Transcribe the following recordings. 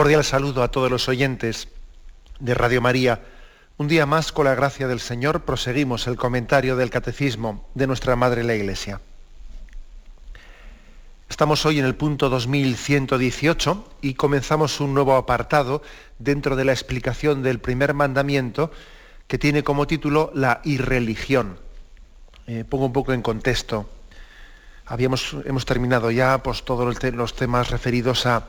Cordial saludo a todos los oyentes de Radio María. Un día más, con la gracia del Señor, proseguimos el comentario del Catecismo de nuestra Madre la Iglesia. Estamos hoy en el punto 2118 y comenzamos un nuevo apartado dentro de la explicación del primer mandamiento que tiene como título la irreligión. Eh, pongo un poco en contexto. Habíamos, hemos terminado ya pues, todos los temas referidos a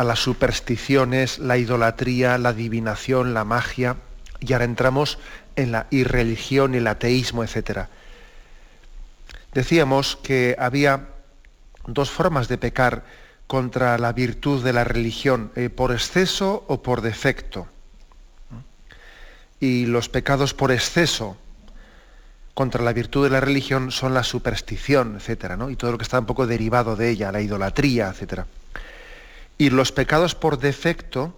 a las supersticiones, la idolatría, la adivinación, la magia, y ahora entramos en la irreligión, el ateísmo, etc. Decíamos que había dos formas de pecar contra la virtud de la religión, eh, por exceso o por defecto. Y los pecados por exceso contra la virtud de la religión son la superstición, etc. Y todo lo que está un poco derivado de ella, la idolatría, etcétera. Y los pecados por defecto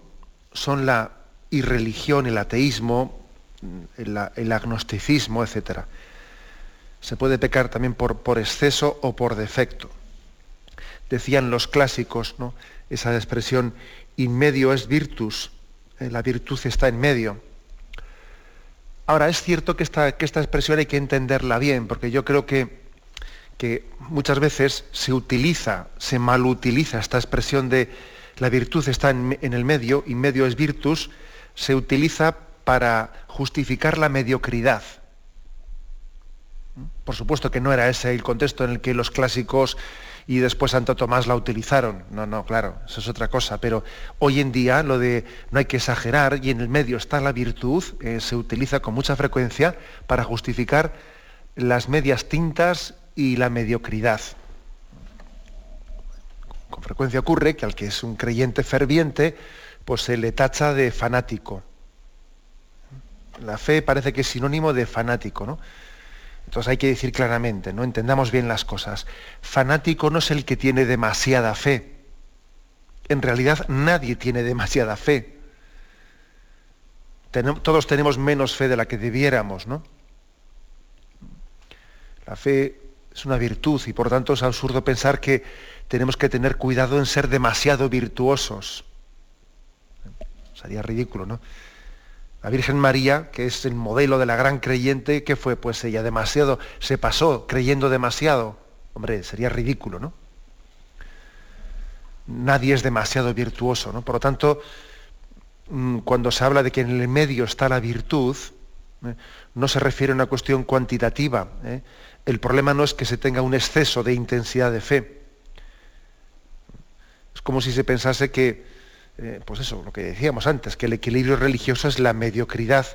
son la irreligión, el ateísmo, el, agnosticismo, etc. Se puede pecar también por, por, exceso o por defecto. Decían los clásicos, ¿no? esa expresión, in medio es virtus, eh, la virtud está en medio. Ahora, es cierto que esta, que esta expresión hay que entenderla bien, porque yo creo que que muchas veces se utiliza, se malutiliza esta expresión de la virtud está en, el medio y medio es virtus, se utiliza para justificar la mediocridad. Por supuesto que no era ese el contexto en el que los clásicos y después Santo Tomás la utilizaron. No, no, claro, eso es otra cosa. Pero hoy en día lo de no hay que exagerar y en el medio está la virtud eh, se utiliza con mucha frecuencia para justificar las medias tintas y la mediocridad. Con frecuencia ocurre que al que es un creyente ferviente, pues se le tacha de fanático. La fe parece que es sinónimo de fanático, ¿no? Entonces hay que decir claramente, ¿no? Entendamos bien las cosas. Fanático no es el que tiene demasiada fe. En realidad nadie tiene demasiada fe. todos tenemos menos fe de la que debiéramos, ¿no? La fe es una virtud y por tanto es absurdo pensar que tenemos que tener cuidado en ser demasiado virtuosos. Sería ridículo, ¿no? La Virgen María, que es el modelo de la gran creyente, ¿qué fue? Pues ella demasiado, se pasó creyendo demasiado. Hombre, sería ridículo, ¿no? Nadie es demasiado virtuoso, ¿no? Por lo tanto, mm, cuando se habla de que en el medio está la virtud, ¿eh? no se refiere a una cuestión cuantitativa. ¿eh? el problema no es que se tenga un exceso de intensidad de fe. Como si se pensase que, eh, pues eso, lo que decíamos antes, que el equilibrio religioso es la mediocridad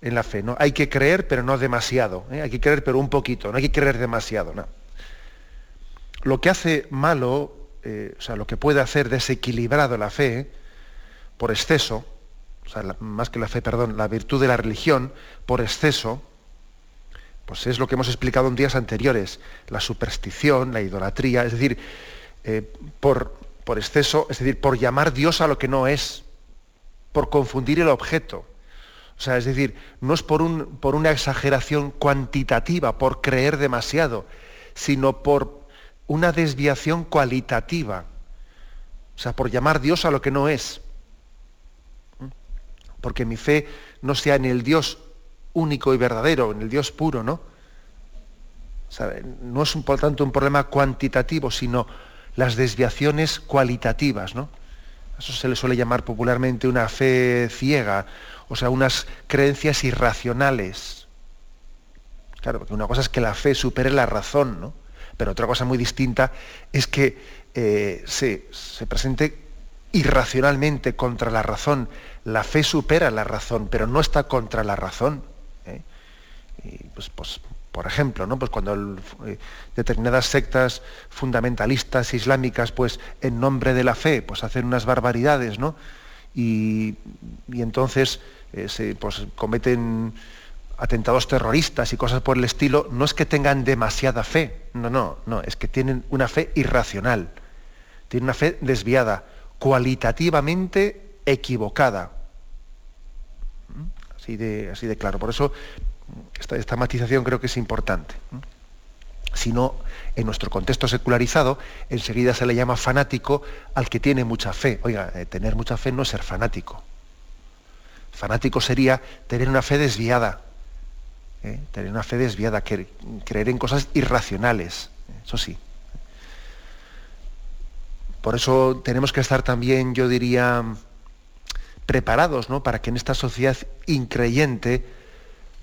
en la fe. ¿no? Hay que creer, pero no demasiado. ¿eh? Hay que creer, pero un poquito. No hay que creer demasiado. ¿no? Lo que hace malo, eh, o sea, lo que puede hacer desequilibrado la fe, por exceso, o sea, más que la fe, perdón, la virtud de la religión, por exceso, pues es lo que hemos explicado en días anteriores, la superstición, la idolatría, es decir, por, por exceso, es decir, por llamar Dios a lo que no es, por confundir el objeto. O sea, es decir, no es por, un, por una exageración cuantitativa, por creer demasiado, sino por una desviación cualitativa. O sea, por llamar Dios a lo que no es. Porque mi fe no sea en el Dios único y verdadero, en el Dios puro, ¿no? no es por tanto un problema cuantitativo, sino las desviaciones cualitativas, ¿no? Eso se le suele llamar popularmente una fe ciega, o sea, unas creencias irracionales. Claro, porque una cosa es que la fe supere la razón, ¿no? Pero otra cosa muy distinta es que eh, se, se presente irracionalmente contra la razón. La fe supera la razón, pero no está contra la razón. Y pues, pues, Por ejemplo, ¿no? pues cuando eh, determinadas sectas fundamentalistas islámicas, pues en nombre de la fe, pues hacen unas barbaridades, ¿no? Y, entonces eh, se, pues, cometen atentados terroristas y cosas por el estilo, no es que tengan demasiada fe, no, no, no, es que tienen una fe irracional, tienen una fe desviada, cualitativamente equivocada. ¿Mm? Así de, así de claro. Por eso esta, matización creo que es importante. Si no, en nuestro contexto secularizado, enseguida se le llama fanático al que tiene mucha fe. Oiga, eh, tener mucha fe no es ser fanático. Fanático sería tener una fe desviada, ¿eh? tener una fe desviada, creer en cosas irracionales, eso sí. Por eso tenemos que estar también, yo diría, preparados ¿no? para que en esta sociedad increyente,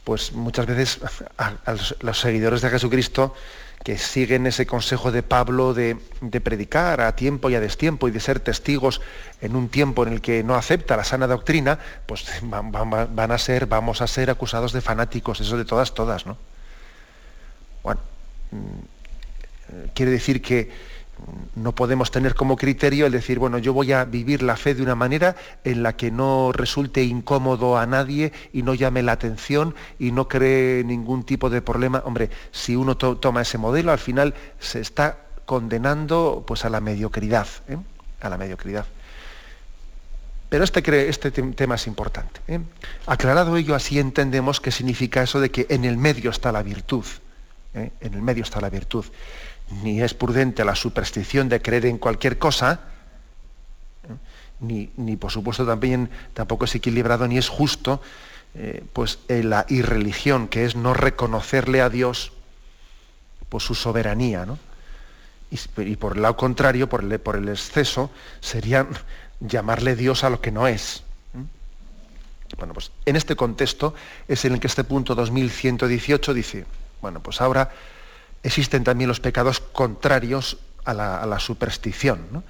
pues muchas veces a, los, seguidores de Jesucristo que siguen ese consejo de Pablo de, predicar a tiempo y a destiempo y de ser testigos en un tiempo en el que no acepta la sana doctrina, pues van, a ser, vamos a ser acusados de fanáticos, eso de todas, todas, ¿no? Bueno, mm, quiere decir que no podemos tener como criterio el decir, bueno, yo voy a vivir la fe de una manera en la que no resulte incómodo a nadie y no llame la atención y no cree ningún tipo de problema. Hombre, si uno toma ese modelo, al final se está condenando pues, a la mediocridad, ¿eh? a la mediocridad. Pero este, este tema es importante. ¿eh? Aclarado ello, así entendemos qué significa eso de que en el medio está la virtud. ¿eh? En el medio está la virtud ni es prudente la superstición de creer en cualquier cosa, ni, por supuesto también tampoco es equilibrado ni es justo eh, pues la irreligión, que es no reconocerle a Dios por su soberanía. Y, por el lado contrario, por el, por el exceso, sería llamarle Dios a lo que no es. Bueno, pues en este contexto es en el que este punto 2118 dice, bueno, pues ahora existen también los pecados contrarios a la, superstición.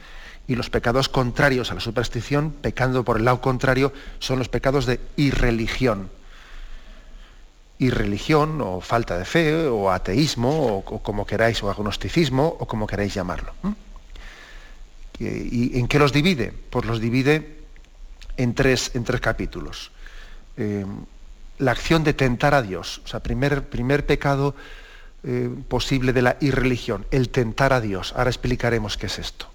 Y los pecados contrarios a la superstición, pecando por el lado contrario, son los pecados de irreligión. Irreligión o falta de fe o ateísmo o, como queráis, o agnosticismo o como queráis llamarlo. ¿Y en qué los divide? Pues los divide en tres, en tres capítulos. Eh, la acción de tentar a Dios. O sea, primer, primer pecado eh, posible de la irreligión, el tentar a Dios. Ahora explicaremos qué es esto.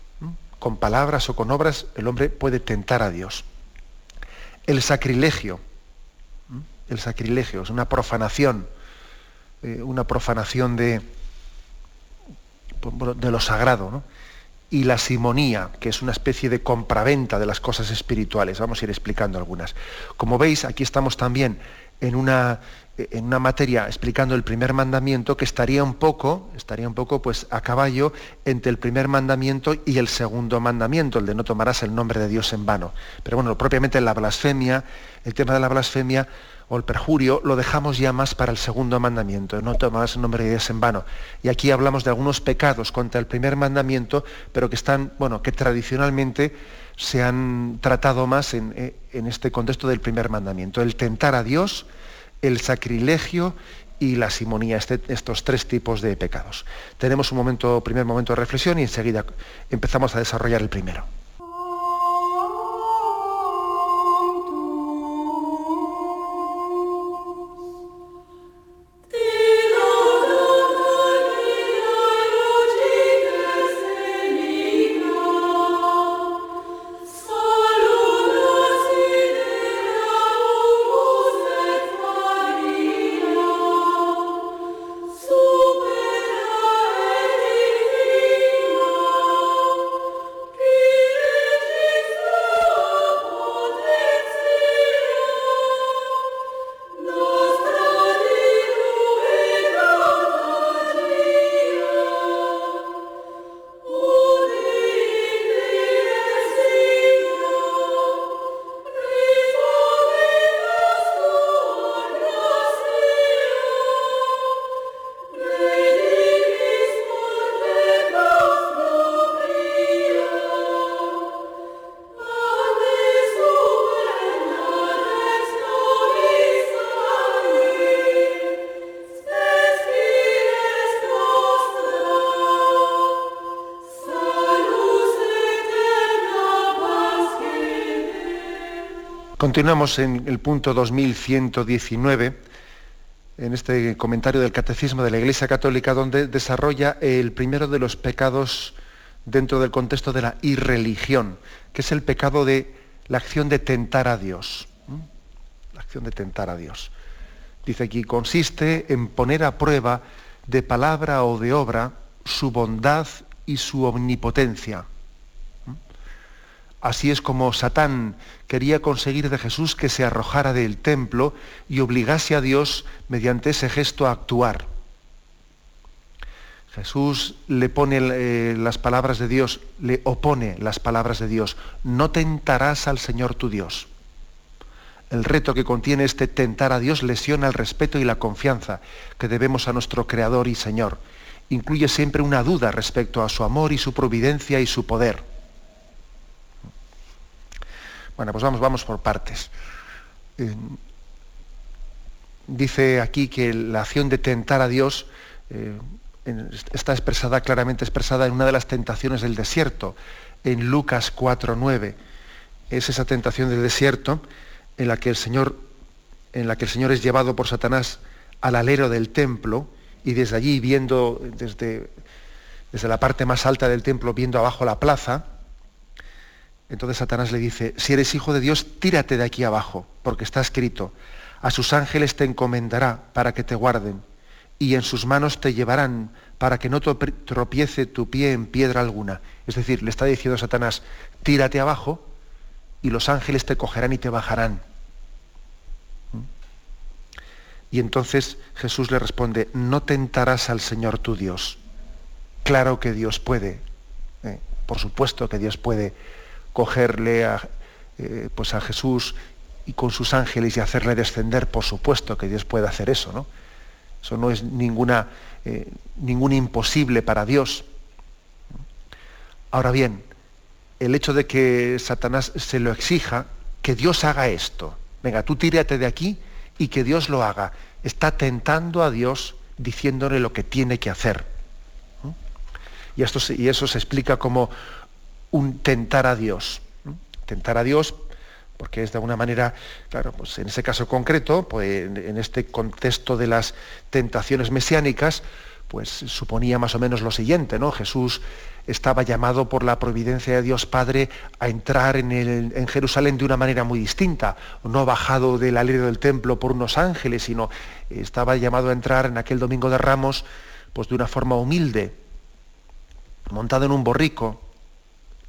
Con palabras o con obras el hombre puede tentar a Dios. El sacrilegio. El sacrilegio es una profanación, eh, una profanación de, de lo sagrado. y la simonía, que es una especie de compraventa de las cosas espirituales. Vamos a ir explicando algunas. Como veis, aquí estamos también en una, en una materia explicando el primer mandamiento que estaría un poco, estaría un poco pues a caballo entre el primer mandamiento y el segundo mandamiento, el de no tomarás el nombre de Dios en vano. Pero bueno, propiamente la blasfemia, el tema de la blasfemia o el perjurio lo dejamos ya más para el segundo mandamiento, no tomarás el nombre de en vano. Y aquí hablamos de algunos pecados contra el primer mandamiento, pero que están, bueno, que tradicionalmente se han tratado más en, eh, este contexto del primer mandamiento, el tentar a Dios, el sacrilegio y la simonía, este, estos tres tipos de pecados. Tenemos un primer momento de reflexión y enseguida empezamos a desarrollar el primero. Continuamos en el punto 2119, en este comentario del Catecismo de la Iglesia Católica, donde desarrolla el primero de los pecados dentro del contexto de la irreligión, que es el pecado de la acción de tentar a Dios. La acción de tentar a Dios. Dice aquí, consiste en poner a prueba de palabra o de obra su bondad y su omnipotencia Así es como Satán quería conseguir de Jesús que se arrojara del templo y obligase a Dios mediante ese gesto a actuar. Jesús le pone eh, las palabras de Dios, le opone las palabras de Dios. No tentarás al Señor tu Dios. El reto que contiene este tentar a Dios lesiona el respeto y la confianza que debemos a nuestro Creador y Señor. Incluye siempre una duda respecto a su amor y su providencia y su poder. Bueno, pues vamos, vamos por partes. Eh, dice aquí que la acción de tentar a Dios eh, está expresada, claramente expresada en una de las tentaciones del desierto, en Lucas 4.9. Es esa tentación del desierto en la que el Señor, en la que el Señor es llevado por Satanás al alero del templo y desde allí viendo, desde, desde la parte más alta del templo, viendo abajo la plaza, entonces Satanás le dice, si eres hijo de Dios, tírate de aquí abajo, porque está escrito, a sus ángeles te encomendará para que te guarden, y en sus manos te llevarán para que no tropiece tu pie en piedra alguna. Es decir, le está diciendo Satanás, tírate abajo, y los ángeles te cogerán y te bajarán. ¿Mm? Y entonces Jesús le responde, no tentarás al Señor tu Dios. Claro que Dios puede, ¿eh? por supuesto que Dios puede cogerle a, eh, pues a Jesús y con sus ángeles y hacerle descender, por supuesto que Dios puede hacer eso, ¿no? Eso no es ninguna, eh, ningún imposible para Dios. Ahora bien, el hecho de que Satanás se lo exija, que Dios haga esto, venga, tú tírate de aquí y que Dios lo haga, está tentando a Dios diciéndole lo que tiene que hacer. Y, esto, y eso se explica como un tentar a Dios. Tentar a Dios porque es de alguna manera, claro, pues en ese caso concreto, pues en este contexto de las tentaciones mesiánicas, pues suponía más o menos lo siguiente, ¿no? Jesús estaba llamado por la providencia de Dios Padre a entrar en, en Jerusalén de una manera muy distinta, no bajado del alero del templo por unos ángeles, sino estaba llamado a entrar en aquel domingo de Ramos, pues de una forma humilde, montado en un borrico,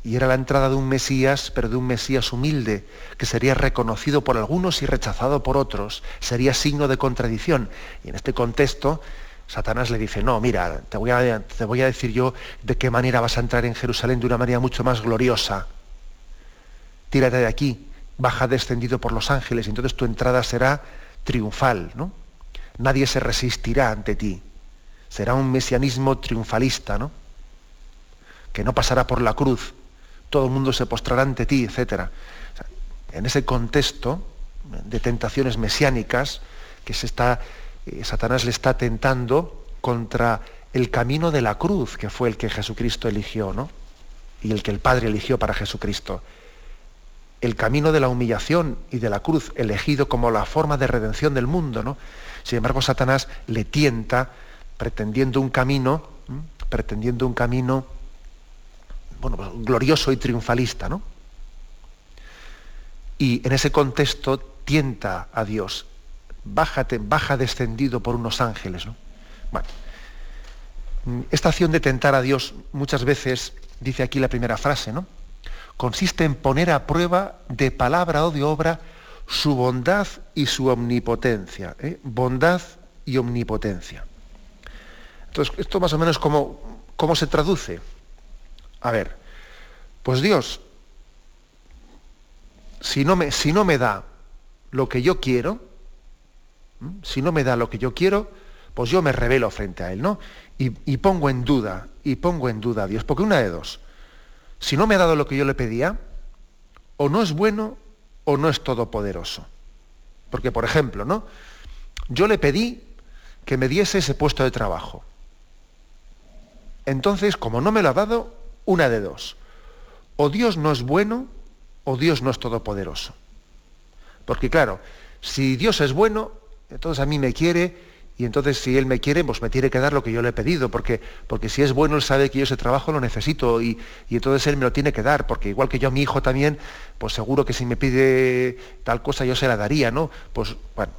y era la entrada de un Mesías, pero de un Mesías humilde, que sería reconocido por algunos y rechazado por otros. Sería signo de contradicción. Y en este contexto, Satanás le dice, no, mira, te voy, a, te voy a decir yo de qué manera vas a entrar en Jerusalén de una manera mucho más gloriosa. Tírate de aquí, baja descendido por los ángeles, y entonces tu entrada será triunfal, ¿no? Nadie se resistirá ante ti. Será un mesianismo triunfalista, ¿no? Que no pasará por la cruz, todo el mundo se postrará ante ti, etc. en ese contexto de tentaciones mesiánicas, que está, eh, Satanás le está tentando contra el camino de la cruz, que fue el que Jesucristo eligió, ¿no? Y el que el Padre eligió para Jesucristo. El camino de la humillación y de la cruz, elegido como la forma de redención del mundo, ¿no? Sin embargo, Satanás le tienta pretendiendo un camino, pretendiendo un camino bueno, pues, glorioso y triunfalista, ¿no? Y en ese contexto tienta a Dios, bájate, baja descendido por unos ángeles, ¿no? Esta acción de tentar a Dios muchas veces, dice aquí la primera frase, ¿no? Consiste en poner a prueba de palabra o de obra su bondad y su omnipotencia. ¿eh? Bondad y omnipotencia. Entonces, esto más o menos cómo, cómo se traduce. A ver, pues Dios, si no me, si no me da lo que yo quiero, si no me da lo que yo quiero, pues yo me revelo frente a Él, ¿no? Y, y, pongo en duda, y pongo en duda a Dios, porque una de dos, si no me ha dado lo que yo le pedía, o no es bueno o no es todopoderoso. Porque, por ejemplo, ¿no? Yo le pedí que me diese ese puesto de trabajo. Entonces, como no me lo ha dado, una de dos. O Dios no es bueno o Dios no es todopoderoso. Porque claro, si Dios es bueno, entonces a mí me quiere y entonces si Él me quiere, pues me tiene que dar lo que yo le he pedido, porque, porque si es bueno, Él sabe que yo ese trabajo lo necesito y, y, entonces Él me lo tiene que dar, porque igual que yo a mi hijo también, pues seguro que si me pide tal cosa yo se la daría, ¿no? Pues bueno.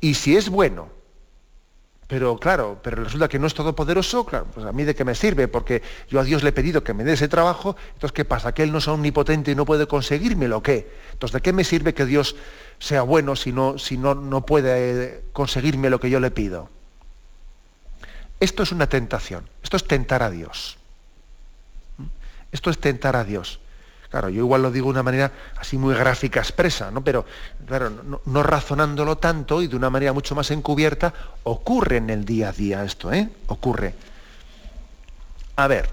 Y si es bueno, pero claro, pero resulta que no es todopoderoso, claro, pues a mí de qué me sirve, porque yo a Dios le he pedido que me dé ese trabajo, entonces ¿qué pasa? ¿Que Él no es omnipotente y no puede conseguírmelo o qué? Entonces, ¿de qué me sirve que Dios sea bueno si no, si no, no puede conseguirme lo que yo le pido? Esto es una tentación, esto es tentar a Dios. ¿Mm? Esto es tentar a Dios. Claro, yo igual lo digo de una manera así muy gráfica, expresa, ¿no? Pero, claro, no, no, razonándolo tanto y de una manera mucho más encubierta, ocurre en el día a día esto, ¿eh? Ocurre. A ver,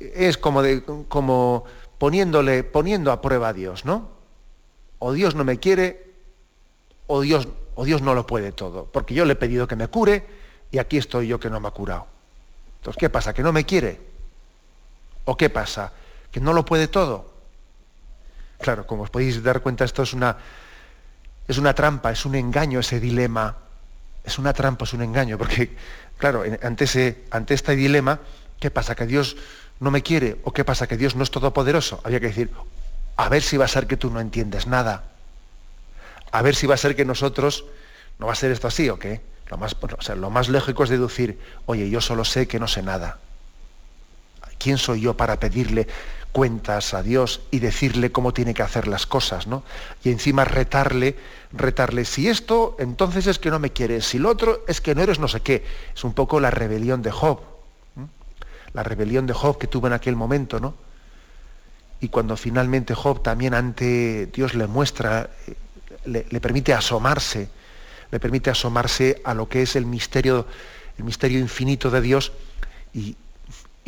es como, de, como poniéndole, poniendo a prueba a Dios, ¿no? O Dios no me quiere, o Dios, o Dios no lo puede todo, porque yo le he pedido que me cure y aquí estoy yo que no me ha curado. Entonces, ¿qué pasa? ¿Que no me quiere? ¿O qué pasa? Que no lo puede todo. Claro, como os podéis dar cuenta, esto es una, es una trampa, es un engaño ese dilema. Es una trampa, es un engaño, porque, claro, ante, ese, ante este dilema, ¿qué pasa? ¿Que Dios no me quiere? ¿O qué pasa? ¿Que Dios no es todopoderoso? Había que decir, a ver si va a ser que tú no entiendes nada. A ver si va a ser que nosotros, no va a ser esto así o qué. Lo más, lo más lógico es deducir, oye, yo solo sé que no sé nada. ¿Quién soy yo para pedirle cuentas a Dios y decirle cómo tiene que hacer las cosas, ¿no? Y encima retarle, retarle, si esto, entonces es que no me quieres, si lo otro es que no eres no sé qué. Es un poco la rebelión de Job, la rebelión de Job que tuvo en aquel momento, ¿no? Y cuando finalmente Job también ante Dios le muestra, le, le permite asomarse, le permite asomarse a lo que es el misterio, el misterio infinito de Dios y,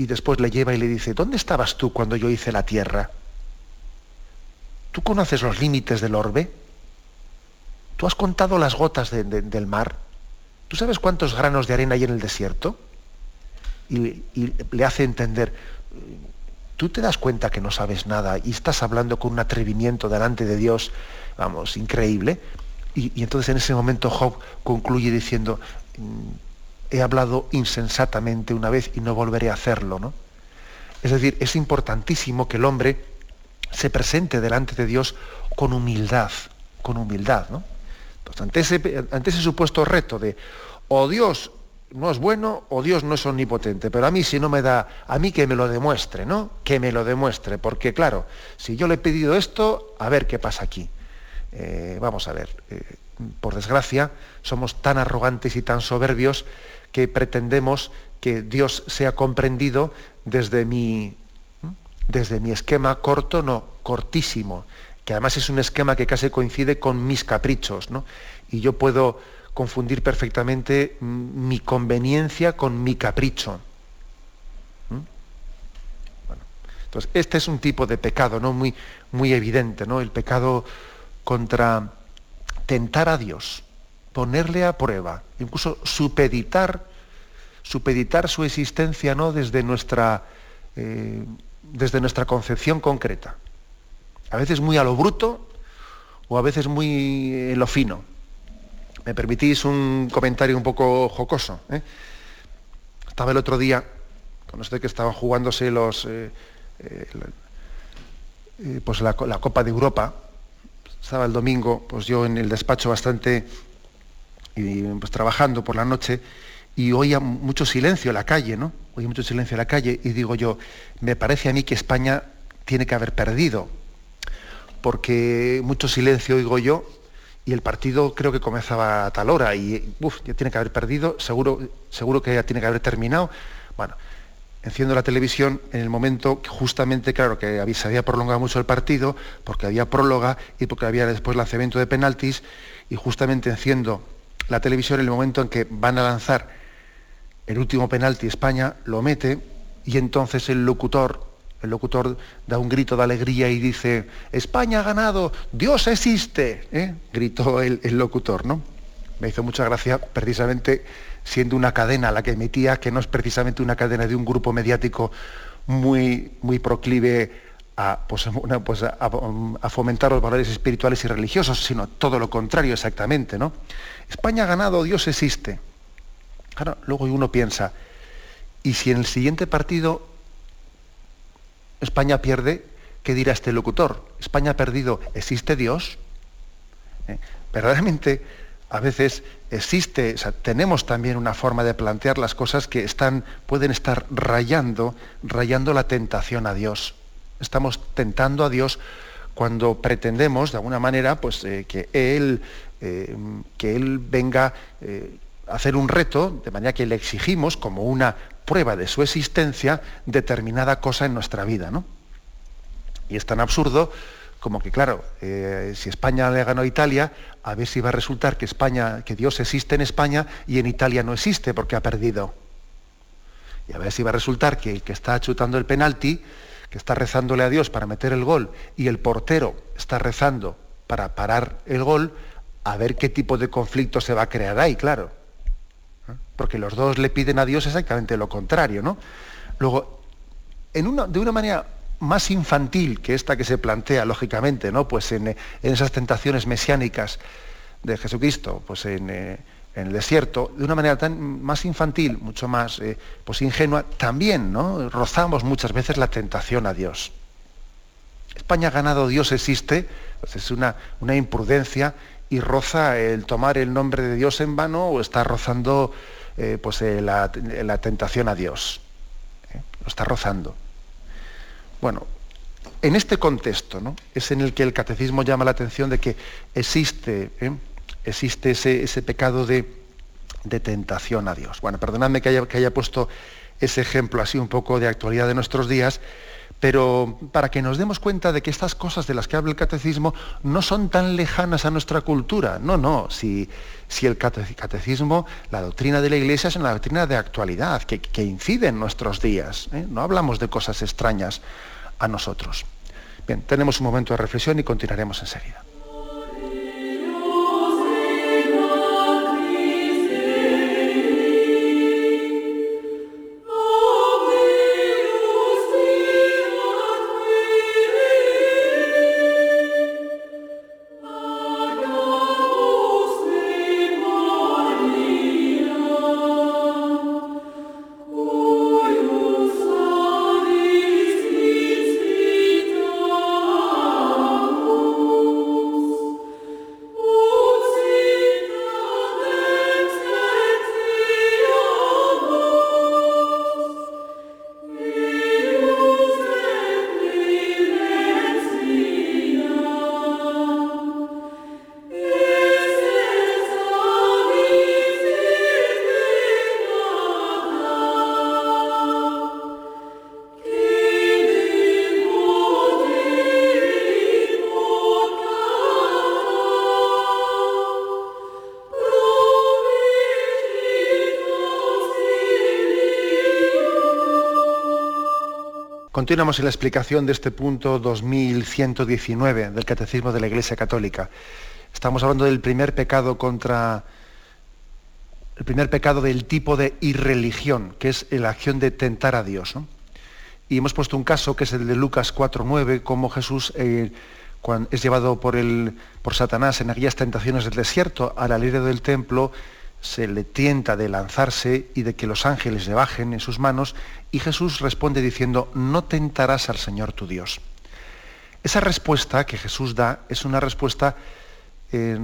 y después le lleva y le dice, ¿dónde estabas tú cuando yo hice la tierra? ¿Tú conoces los límites del orbe? ¿Tú has contado las gotas de, de, del mar? ¿Tú sabes cuántos granos de arena hay en el desierto? Y, le hace entender, tú te das cuenta que no sabes nada y estás hablando con un atrevimiento delante de Dios, vamos, increíble. Y entonces en ese momento Job concluye diciendo, he hablado insensatamente una vez y no volveré a hacerlo. ¿no? Es decir, es importantísimo que el hombre se presente delante de Dios con humildad, con humildad. ¿no? Entonces, ante, ese, supuesto reto de o Dios no es bueno o Dios no es omnipotente, pero a mí si no me da, a mí que me lo demuestre, ¿no? Que me lo demuestre, porque claro, si yo le he pedido esto, a ver qué pasa aquí. Eh, vamos a ver, eh, por desgracia, somos tan arrogantes y tan soberbios que pretendemos que Dios sea comprendido desde mi, desde mi esquema corto, no, cortísimo, que además es un esquema que casi coincide con mis caprichos, ¿no? Y yo puedo confundir perfectamente mi conveniencia con mi capricho. Bueno, entonces, este es un tipo de pecado ¿no? muy, muy evidente, ¿no? el pecado contra tentar a Dios ponerle a prueba, incluso supeditar, supeditar su existencia ¿no? desde, nuestra, eh, desde nuestra concepción concreta. A veces muy a lo bruto o a veces muy en lo fino. ¿Me permitís un comentario un poco jocoso? ¿eh? Estaba el otro día, con usted que estaban jugándose los, eh, eh, pues la Copa de Europa, estaba el domingo, pues yo en el despacho bastante pues, trabajando por la noche y oía mucho silencio en la calle, ¿no? Oía mucho silencio en la calle y digo yo, me parece a mí que España tiene que haber perdido, porque mucho silencio oigo yo y el partido creo que comenzaba a tal hora y uf, ya tiene que haber perdido, seguro, seguro que ya tiene que haber terminado. Bueno, enciendo la televisión en el momento justamente, claro, que se había prolongado mucho el partido, porque había próloga y porque había después lanzamiento de penaltis, y justamente enciendo la televisión en el momento en que van a lanzar el último penalti España, lo mete y entonces el locutor, el locutor da un grito de alegría y dice, España ha ganado, Dios existe, ¿eh? gritó el, locutor, ¿no? Me hizo mucha gracia precisamente siendo una cadena la que emitía, que no es precisamente una cadena de un grupo mediático muy, muy proclive a, pues, pues a, fomentar los valores espirituales y religiosos, sino todo lo contrario exactamente. ¿no? España ha ganado, Dios existe. Luego uno piensa, ¿y si en el siguiente partido España pierde, qué dirá este locutor? España ha perdido, ¿existe Dios? ¿Eh? Verdaderamente, a veces existe, tenemos también una forma de plantear las cosas que están, pueden estar rayando, rayando la tentación a Dios. Estamos tentando a Dios cuando pretendemos, de alguna manera, pues, eh, que, Él, eh, que Él venga a hacer un reto, de manera que le exigimos, como una prueba de su existencia, determinada cosa en nuestra vida. ¿no? Y es tan absurdo como que, claro, eh, si España le ganó a Italia, a ver si va a resultar que España, que Dios existe en España y en Italia no existe porque ha perdido. Y a ver si va a resultar que el que está chutando el penalti, que está rezándole a Dios para meter el gol, y el portero está rezando para parar el gol, a ver qué tipo de conflicto se va a crear ahí, claro. ¿Eh? Porque los dos le piden a Dios exactamente lo contrario, ¿no? Luego, en de una manera más infantil que esta que se plantea, lógicamente, ¿no? Pues en, esas tentaciones mesiánicas de Jesucristo, pues en, eh, el desierto, de una manera más infantil, mucho más eh, pues ingenua, también ¿no? rozamos muchas veces la tentación a Dios. España ha ganado, Dios existe, pues es una, una imprudencia y roza el tomar el nombre de Dios en vano o está rozando eh, pues, la, la, tentación a Dios. Lo está rozando. Bueno, en este contexto ¿no? es en el que el catecismo llama la atención de que existe, ¿eh? existe ese, pecado de, tentación a Dios. Bueno, perdonadme que haya, que haya puesto ese ejemplo así un poco de actualidad de nuestros días, pero para que nos demos cuenta de que estas cosas de las que habla el catecismo no son tan lejanas a nuestra cultura. No, no, si, el catecismo, la doctrina de la Iglesia es una doctrina de actualidad, que, incide en nuestros días. ¿eh? No hablamos de cosas extrañas a nosotros. Bien, tenemos un momento de reflexión y continuaremos enseguida. Continuamos en la explicación de este punto 2119 del Catecismo de la Iglesia Católica. Estamos hablando del primer pecado contra el primer pecado del tipo de irreligión, que es la acción de tentar a Dios. Y hemos puesto un caso que es el de Lucas 4.9, cómo Jesús eh, es llevado por, el, por Satanás en aquellas tentaciones del desierto a la del templo, se le tienta de lanzarse y de que los ángeles le bajen en sus manos, y Jesús responde diciendo, no tentarás al Señor tu Dios. Esa respuesta que Jesús da es una respuesta eh,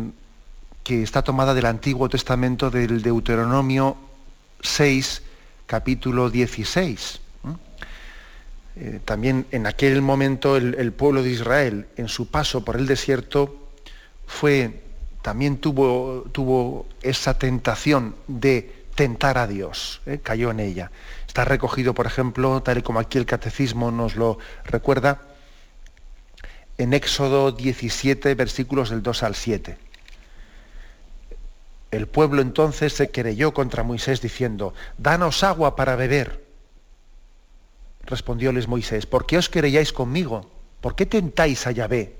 que está tomada del Antiguo Testamento del Deuteronomio 6, capítulo 16. Eh, también en aquel momento el pueblo de Israel, en su paso por el desierto, fue también tuvo, tuvo esa tentación de tentar a Dios, ¿eh? cayó en ella. Está recogido, por ejemplo, tal y como aquí el catecismo nos lo recuerda, en Éxodo 17, versículos del 2 al 7. El pueblo entonces se querelló contra Moisés diciendo, danos agua para beber. Respondióles Moisés, ¿por qué os querelláis conmigo? ¿Por qué tentáis a Yahvé?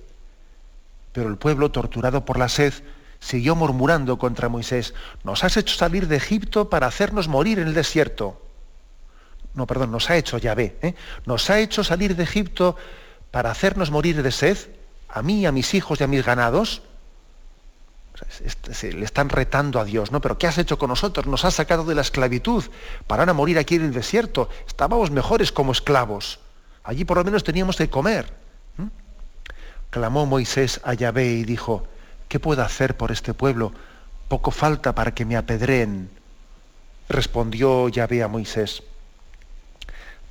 Pero el pueblo, torturado por la sed, siguió murmurando contra Moisés, nos has hecho salir de Egipto para hacernos morir en el desierto. No, perdón, nos ha hecho Yahvé, ¿eh? nos ha hecho salir de Egipto para hacernos morir de sed, a mí, a mis hijos y a mis ganados, se le están retando a Dios, ¿no? Pero ¿qué has hecho con nosotros? Nos has sacado de la esclavitud para ahora morir aquí en el desierto. Estábamos mejores como esclavos. Allí por lo menos teníamos que comer. Clamó Moisés a Yahvé y dijo, ¿qué puedo hacer por este pueblo? Poco falta para que me apedreen. Respondió Yahvé a Moisés,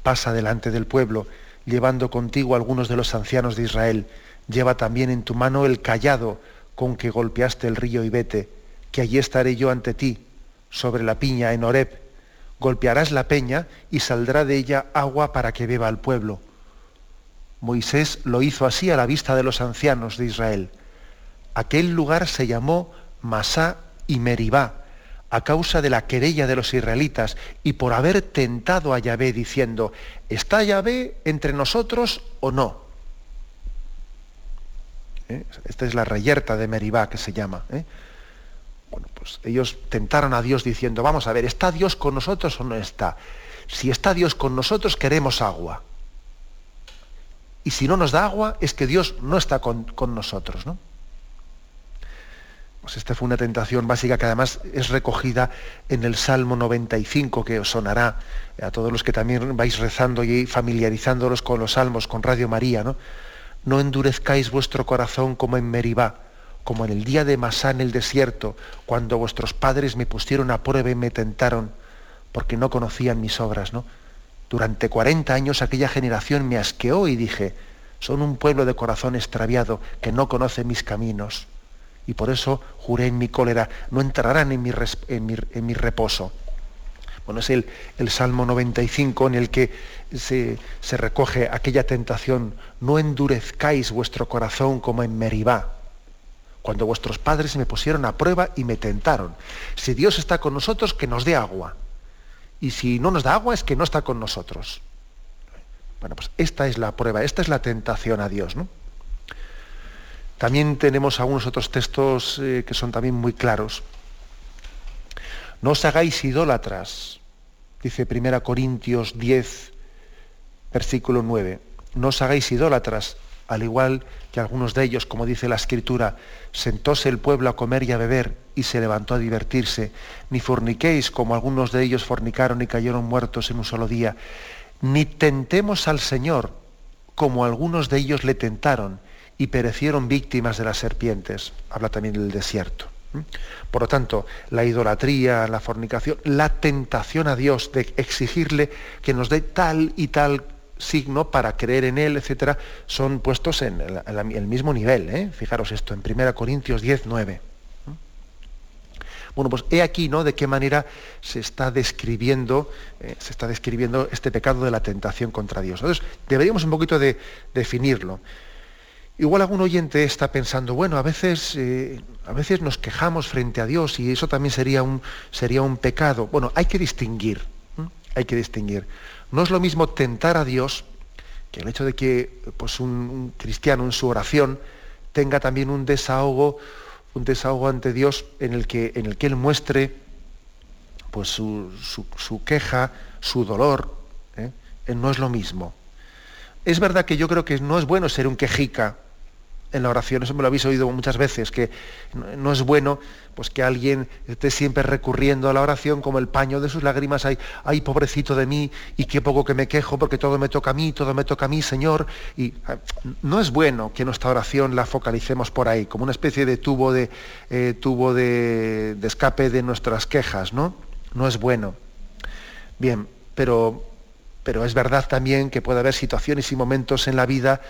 pasa delante del pueblo, llevando contigo algunos de los ancianos de Israel. Lleva también en tu mano el callado con que golpeaste el río y vete, que allí estaré yo ante ti, sobre la piña en Horeb. Golpearás la peña y saldrá de ella agua para que beba el pueblo. Moisés lo hizo así a la vista de los ancianos de Israel. Aquel lugar se llamó Masá y Meribá, a causa de la querella de los israelitas y por haber tentado a Yahvé diciendo, ¿está Yahvé entre nosotros o no? ¿eh? Esta es la reyerta de Meribá que se llama. ¿eh? Bueno, pues ellos tentaron a Dios diciendo, vamos a ver, ¿está Dios con nosotros o no está? Si está Dios con nosotros, queremos agua. Y si no nos da agua, es que Dios no está con, nosotros. ¿no? Pues esta fue una tentación básica que además es recogida en el Salmo 95, que os sonará a todos los que también vais rezando y familiarizándolos con los salmos, con Radio María, ¿no? endurezcáis vuestro corazón como en Meribá, como en el día de Masá en el desierto, cuando vuestros padres me pusieron a prueba y me tentaron, porque no conocían mis obras, ¿no? Durante 40 años aquella generación me asqueó y dije, son un pueblo de corazón extraviado que no conoce mis caminos. Y por eso juré en mi cólera, no entrarán en mi, reposo. Bueno, es el, Salmo 95 en el que se, recoge aquella tentación, no endurezcáis vuestro corazón como en Meribá, cuando vuestros padres me pusieron a prueba y me tentaron. Si Dios está con nosotros, que nos dé agua. Y si no nos da agua, es que no está con nosotros. Bueno, pues esta es la prueba, esta es la tentación a Dios. ¿no? También tenemos algunos otros textos eh, que son también muy claros. No os hagáis idólatras, dice 1 Corintios 10, versículo 9. No os hagáis idólatras, al igual que algunos de ellos, como dice la Escritura, sentóse el pueblo a comer y a beber y se levantó a divertirse. Ni forniquéis, como algunos de ellos fornicaron y cayeron muertos en un solo día. Ni tentemos al Señor, como algunos de ellos le tentaron y perecieron víctimas de las serpientes. Habla también del desierto. Por lo tanto, la idolatría, la fornicación, la tentación a Dios de exigirle que nos dé tal y tal signo para creer en Él, etcétera, son puestos en el, mismo nivel. ¿eh? Fijaros esto, en 1 Corintios 10, 9. Bueno, pues he aquí, ¿no? De qué manera se está describiendo, eh, se está describiendo este pecado de la tentación contra Dios. Entonces, deberíamos un poquito de definirlo. Igual algún oyente está pensando, bueno, a veces, eh, a veces nos quejamos frente a Dios y eso también sería un, sería un pecado. Bueno, hay que distinguir, hay que distinguir. No es lo mismo tentar a Dios que el hecho de que pues, un, cristiano en su oración tenga también un desahogo, un desahogo ante Dios en el que, en el que Él muestre pues, su, queja, su dolor. ¿eh? No es lo mismo. Es verdad que yo creo que no es bueno ser un quejica, en la oración, eso me lo habéis oído muchas veces, que no es bueno pues que alguien esté siempre recurriendo a la oración como el paño de sus lágrimas, ay, ay, pobrecito de mí, y qué poco que me quejo porque todo me toca a mí, todo me toca a mí, Señor. Y no es bueno que nuestra oración la focalicemos por ahí, como una especie de tubo de, eh, tubo de, de escape de nuestras quejas, ¿no? No es bueno. Bien, pero, pero es verdad también que puede haber situaciones y momentos en la vida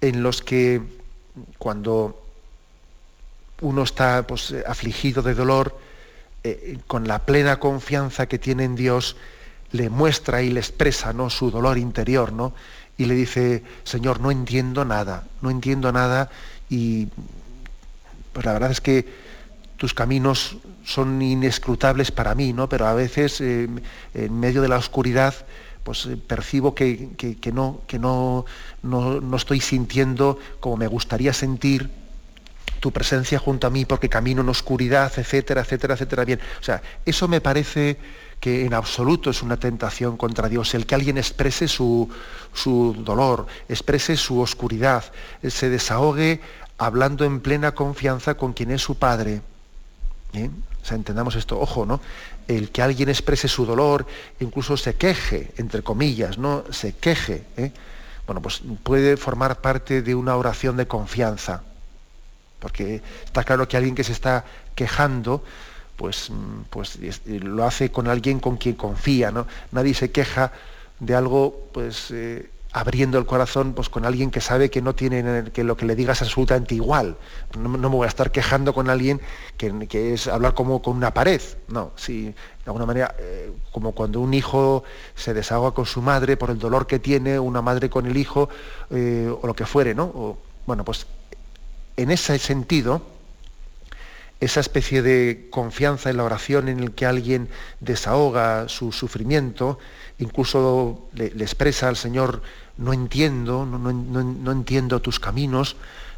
en los que cuando uno está pues, eh, afligido de dolor, eh, con la plena confianza que tiene en Dios, le muestra y le expresa ¿no? su dolor interior, ¿no? Y le dice, Señor, no entiendo nada, no entiendo nada y pues la verdad es que tus caminos son inescrutables para mí, ¿no? Pero a veces eh, en medio de la oscuridad pues eh, percibo que, no, que no, no, estoy sintiendo como me gustaría sentir tu presencia junto a mí porque camino en oscuridad, etcétera, etcétera, etcétera. Bien, o sea, eso me parece que en absoluto es una tentación contra Dios, el que alguien exprese su, su dolor, exprese su oscuridad, se desahogue hablando en plena confianza con quien es su Padre. ¿eh? O sea, entendamos esto, ojo, ¿no? El que alguien exprese su dolor, incluso se queje, entre comillas, ¿no? Se queje, ¿eh? bueno, pues puede formar parte de una oración de confianza. Porque está claro que alguien que se está quejando, pues, mm, pues lo hace con alguien con quien confía, ¿no? Nadie se queja de algo, pues, eh, abriendo el corazón pues, con alguien que sabe que no tiene que lo que le digas es absolutamente igual. No, me voy a estar quejando con alguien que, es hablar como con una pared. No, si de alguna manera, eh, como cuando un hijo se desahoga con su madre por el dolor que tiene, una madre con el hijo, eh, o lo que fuere, ¿no? bueno, pues en ese sentido, esa especie de confianza en la oración en el que alguien desahoga su sufrimiento, incluso le, expresa al Señor, no entiendo, no, entiendo tus caminos,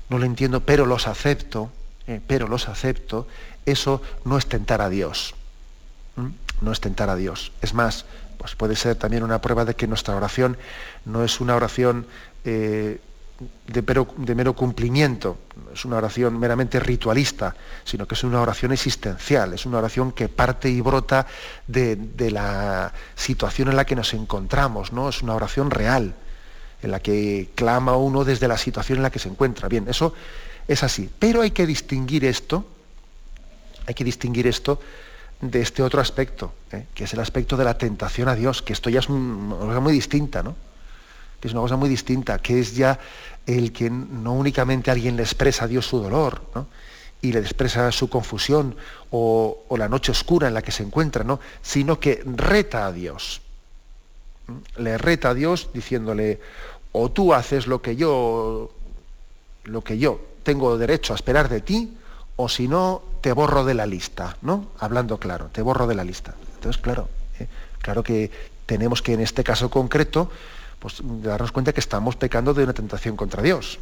no lo entiendo, pero los acepto, eh, pero los acepto, eso no es tentar a Dios. No es tentar a Dios. Es más, pues puede ser también una prueba de que nuestra oración no es una oración eh, de, mero cumplimiento, es una oración meramente ritualista, sino que es una oración existencial, es una oración que parte y brota de, la situación en la que nos encontramos, ¿no? Es una oración real, en la que clama uno desde la situación en la que se encuentra. Bien, eso es así. Pero hay que distinguir esto, hay que distinguir esto de este otro aspecto, ¿eh? que es el aspecto de la tentación a Dios, que esto ya es una cosa muy distinta, ¿no? que es una cosa muy distinta, que es ya el que no únicamente alguien le expresa a Dios su dolor, y le expresa su confusión o, la noche oscura en la que se encuentra, ¿no? sino que reta a Dios. Le reta a Dios diciéndole, o tú haces lo que yo, lo que yo tengo derecho a esperar de ti, o si no, te borro de la lista, ¿no? Hablando claro, te borro de la lista. Entonces, claro, ¿eh? claro que tenemos que en este caso concreto, pues darnos cuenta que estamos pecando de una tentación contra Dios.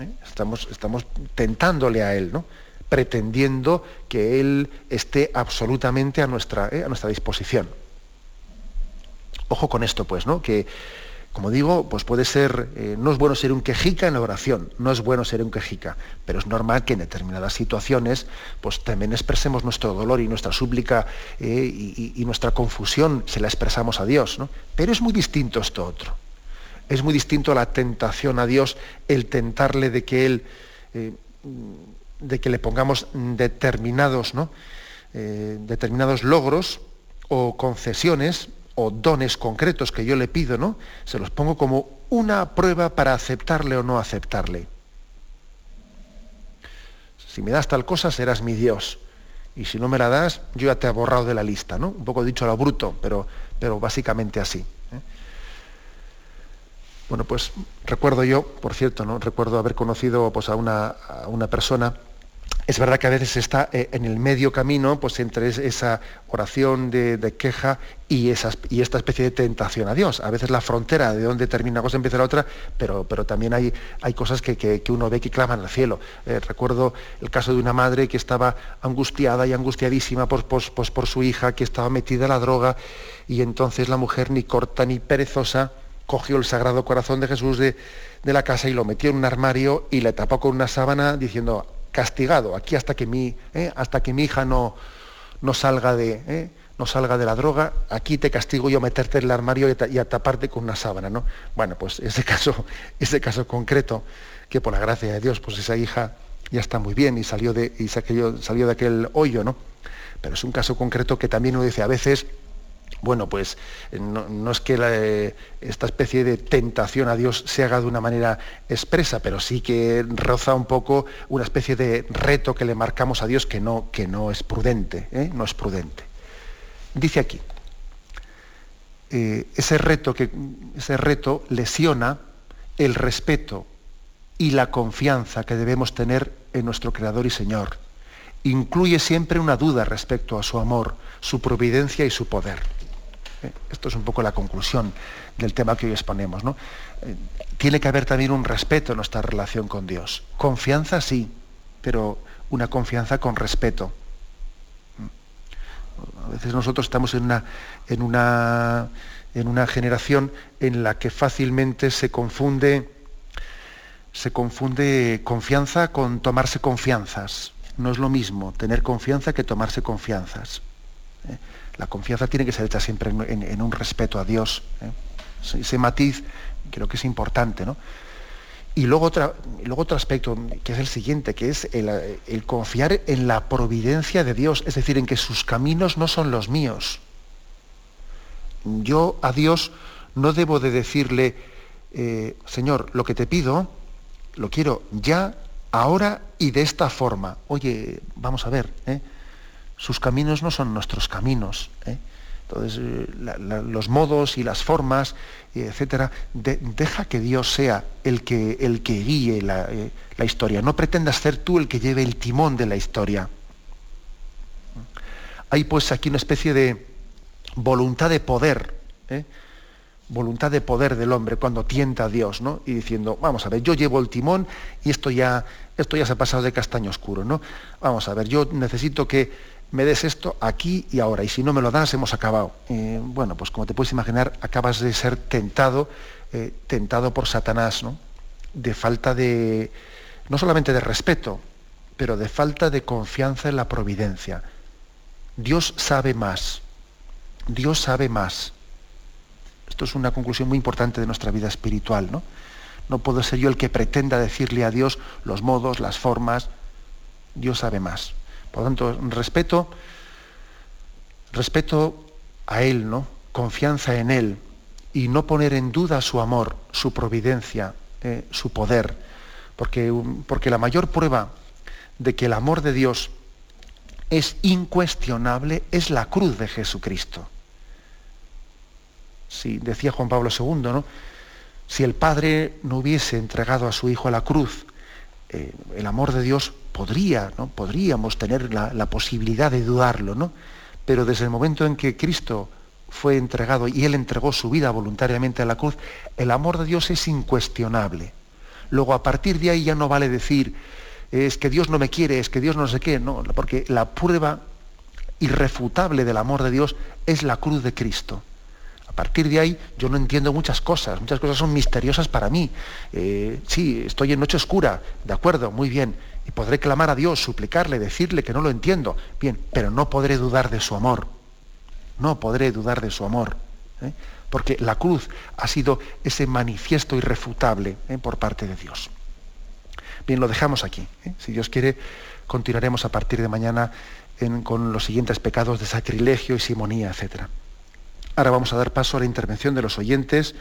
¿eh? Estamos, estamos tentándole a Él, ¿no? pretendiendo que Él esté absolutamente a nuestra, ¿eh? a nuestra disposición. Ojo con esto, pues, ¿no? Que como digo, pues puede ser, eh, no es bueno ser un quejica en la oración, no es bueno ser un quejica, pero es normal que en determinadas situaciones, pues también expresemos nuestro dolor y nuestra súplica eh, y, nuestra confusión, se la expresamos a Dios, ¿no? Pero es muy distinto esto otro. Es muy distinto la tentación a Dios, el tentarle de que Él, eh, de que le pongamos determinados, ¿no? determinados logros o concesiones o dones concretos que yo le pido, ¿no? Se los pongo como una prueba para aceptarle o no aceptarle. Si me das tal cosa, serás mi Dios. Y si no me la das, yo ya te he borrado de la lista, ¿no? Un poco dicho a lo bruto, pero, pero básicamente así. ¿eh? Bueno, pues recuerdo yo, por cierto, ¿no? Recuerdo haber conocido pues, a, una, a una persona es verdad que a veces está eh, en el medio camino, pues entre esa oración de, queja y, esta especie de tentación a Dios. A veces la frontera de donde termina una cosa empieza la otra, pero, también hay, hay cosas que, uno ve que claman al cielo. Eh, recuerdo el caso de una madre que estaba angustiada y angustiadísima por, por su hija, que estaba metida en la droga, y entonces la mujer ni corta ni perezosa cogió el Sagrado Corazón de Jesús de, de la casa y lo metió en un armario y le tapó con una sábana diciendo, castigado aquí hasta que mi, eh, hasta que mi hija no, no, salga de, eh, no salga de la droga, aquí te castigo yo meterte en el armario y, a taparte con una sábana. ¿no? Bueno, pues ese caso, ese caso concreto, que por la gracia de Dios, pues esa hija ya está muy bien y salió de, y salió de aquel hoyo, ¿no? Pero es un caso concreto que también uno dice a veces, bueno, pues eh, no, es que eh, esta especie de tentación a Dios se haga de una manera expresa, pero sí que roza un poco una especie de reto que le marcamos a Dios que no, que no es prudente, ¿eh? no es prudente. Dice aquí, ese, reto que, ese reto lesiona el respeto y la confianza que debemos tener en nuestro Creador y Señor. Incluye siempre una duda respecto a su amor, su providencia y su poder. Esto es un poco la conclusión del tema que hoy exponemos. ¿no? Eh, tiene que haber también un respeto en nuestra relación con Dios. Confianza sí, pero una confianza con respeto. A veces nosotros estamos en una, en una, en una generación en la que fácilmente se confunde, se confunde confianza con tomarse confianzas. No es lo mismo tener confianza que tomarse confianzas. ¿eh? La confianza tiene que ser hecha siempre en, un respeto a Dios. ¿eh? Ese matiz creo que es importante. ¿no? Y luego, otro aspecto, que es el siguiente, que es el, confiar en la providencia de Dios, es decir, en que sus caminos no son los míos. Yo a Dios no debo de decirle, eh, Señor, lo que te pido, lo quiero ya, ahora y de esta forma. Oye, vamos a ver, ¿eh? Sus caminos no son nuestros caminos. ¿eh? Entonces, eh, los modos y las formas, etcétera, deja que Dios sea el que, el que guíe eh, la, historia. No pretendas ser tú el que lleve el timón de la historia. Hay pues aquí una especie de voluntad de poder, ¿eh? voluntad de poder del hombre cuando tienta a Dios, ¿no? Y diciendo, vamos a ver, yo llevo el timón y esto ya, esto ya se ha pasado de castaño oscuro, ¿no? Vamos a ver, yo necesito que me des esto aquí y ahora, y si no me lo das, hemos acabado. Eh, bueno, pues como te puedes imaginar, acabas de ser tentado, eh, tentado por Satanás, ¿no? De falta de, no solamente de respeto, pero de falta de confianza en la providencia. Dios sabe más. Dios sabe más. Esto es una conclusión muy importante de nuestra vida espiritual, ¿no? No puedo ser yo el que pretenda decirle a Dios los modos, las formas. Dios sabe más. Por lo tanto, respeto, respeto a Él, ¿no? Confianza en Él y no poner en duda su amor, su providencia, eh, su poder. Porque, porque la mayor prueba de que el amor de Dios es incuestionable es la cruz de Jesucristo. Si decía Juan Pablo II, ¿no? Si el Padre no hubiese entregado a su Hijo a la cruz, eh, el amor de Dios podría, ¿no? podríamos tener la, posibilidad de dudarlo, ¿no? Pero desde el momento en que Cristo fue entregado y Él entregó su vida voluntariamente a la cruz, el amor de Dios es incuestionable. Luego, a partir de ahí ya no vale decir, es que Dios no me quiere, es que Dios no sé qué, no, porque la prueba irrefutable del amor de Dios es la cruz de Cristo partir de ahí yo no entiendo muchas cosas, muchas cosas son misteriosas para mí. Eh, sí, estoy en noche oscura, de acuerdo, muy bien, y podré clamar a Dios, suplicarle, decirle que no lo entiendo, bien, pero no podré dudar de su amor, no podré dudar de su amor, ¿eh? porque la cruz ha sido ese manifiesto irrefutable ¿eh? por parte de Dios. Bien, lo dejamos aquí. Si Dios quiere, continuaremos a partir de mañana con los siguientes pecados de sacrilegio y simonía, etcétera. Ahora vamos a dar paso a la intervención de los oyentes.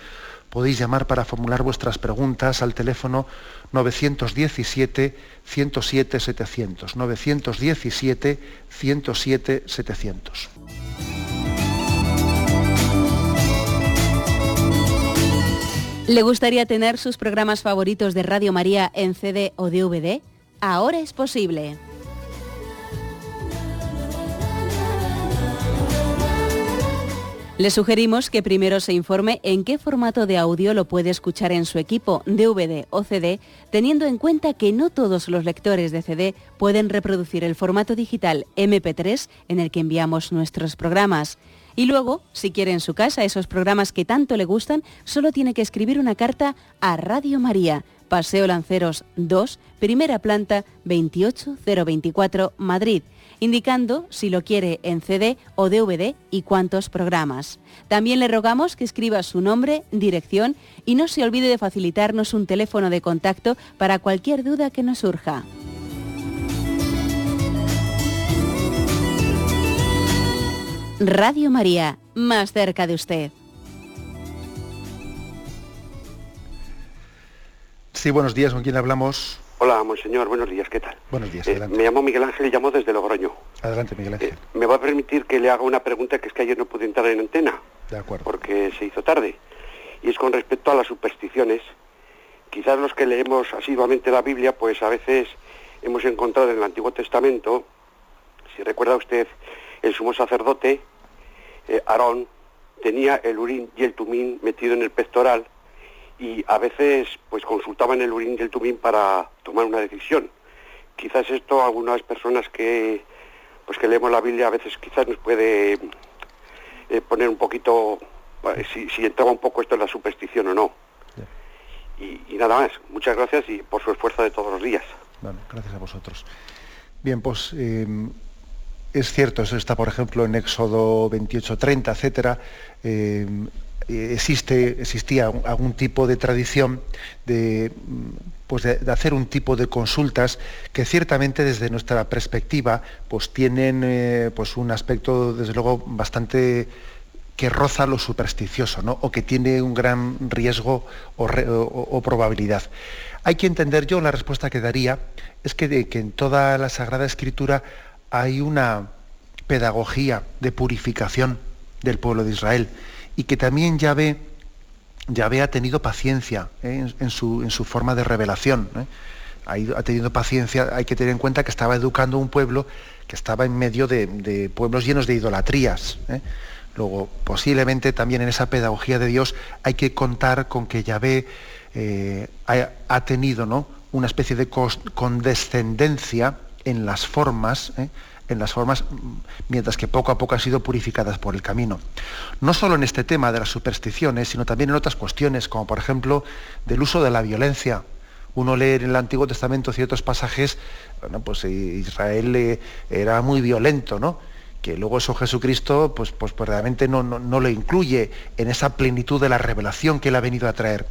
Podéis llamar para formular vuestras preguntas al teléfono 917-107-700. 917-107-700. ¿Le gustaría tener sus programas favoritos de Radio María en CD o DVD? Ahora es posible. Le sugerimos que primero se informe en qué formato de audio lo puede escuchar en su equipo DVD o CD, teniendo en cuenta que no todos los lectores de CD pueden reproducir el formato digital MP3 en el que enviamos nuestros programas. Y luego, si quiere en su casa esos programas que tanto le gustan, solo tiene que escribir una carta a Radio María, Paseo Lanceros 2, primera planta 28024, Madrid indicando si lo quiere en CD o DVD y cuántos programas. También le rogamos que escriba su nombre, dirección y no se olvide de facilitarnos un teléfono de contacto para cualquier duda que nos surja. Radio María, más cerca de usted. Sí, buenos días, ¿con quién hablamos? Hola, monseñor, buenos días, ¿qué tal? Buenos días, eh, me llamo Miguel Ángel y llamo desde Logroño. Adelante, Miguel Ángel. Eh, me va a permitir que le haga una pregunta que es que ayer no pude entrar en antena. De acuerdo. Porque se hizo tarde. Y es con respecto a las supersticiones. Quizás los que leemos asiduamente la Biblia, pues a veces hemos encontrado en el Antiguo Testamento, si recuerda usted, el sumo sacerdote, eh, Aarón, tenía el urín y el tumín metido en el pectoral y a veces pues consultaban el urín y el tumín para tomar una decisión. Quizás esto algunas personas que pues que leemos la Biblia a veces quizás nos puede eh, poner un poquito, si, si entraba un poco esto en la superstición o no. Y, nada más, muchas gracias y por su esfuerzo de todos los días. Bueno, gracias a vosotros. Bien, pues eh, es cierto, eso está, por ejemplo, en Éxodo 28, 30, etcétera. Eh, existe, existía algún tipo de tradición de, pues de, hacer un tipo de consultas que ciertamente desde nuestra perspectiva pues tienen eh, pues un aspecto desde luego bastante que roza lo supersticioso, ¿no? o que tiene un gran riesgo o, probabilidad. Hay que entender, yo la respuesta que daría es que, que en toda la Sagrada Escritura hay una pedagogía de purificación del pueblo de Israel y que también Yahvé, Yahvé ha tenido paciencia ¿eh? en, su, en, su, forma de revelación. ¿eh? Ha, tenido paciencia, hay que tener en cuenta que estaba educando un pueblo que estaba en medio de, pueblos llenos de idolatrías. ¿eh? Luego, posiblemente también en esa pedagogía de Dios hay que contar con que Yahvé eh, ha, tenido ¿no? una especie de condescendencia en las formas. En las formas, mientras que poco a poco han sido purificadas por el camino. No solo en este tema de las supersticiones, sino también en otras cuestiones, como por ejemplo del uso de la violencia. Uno lee en el Antiguo Testamento ciertos pasajes, bueno, pues Israel eh, era muy violento, ¿no? que luego eso Jesucristo pues, pues, pues realmente no, no, lo incluye en esa plenitud de la revelación que él ha venido a traer.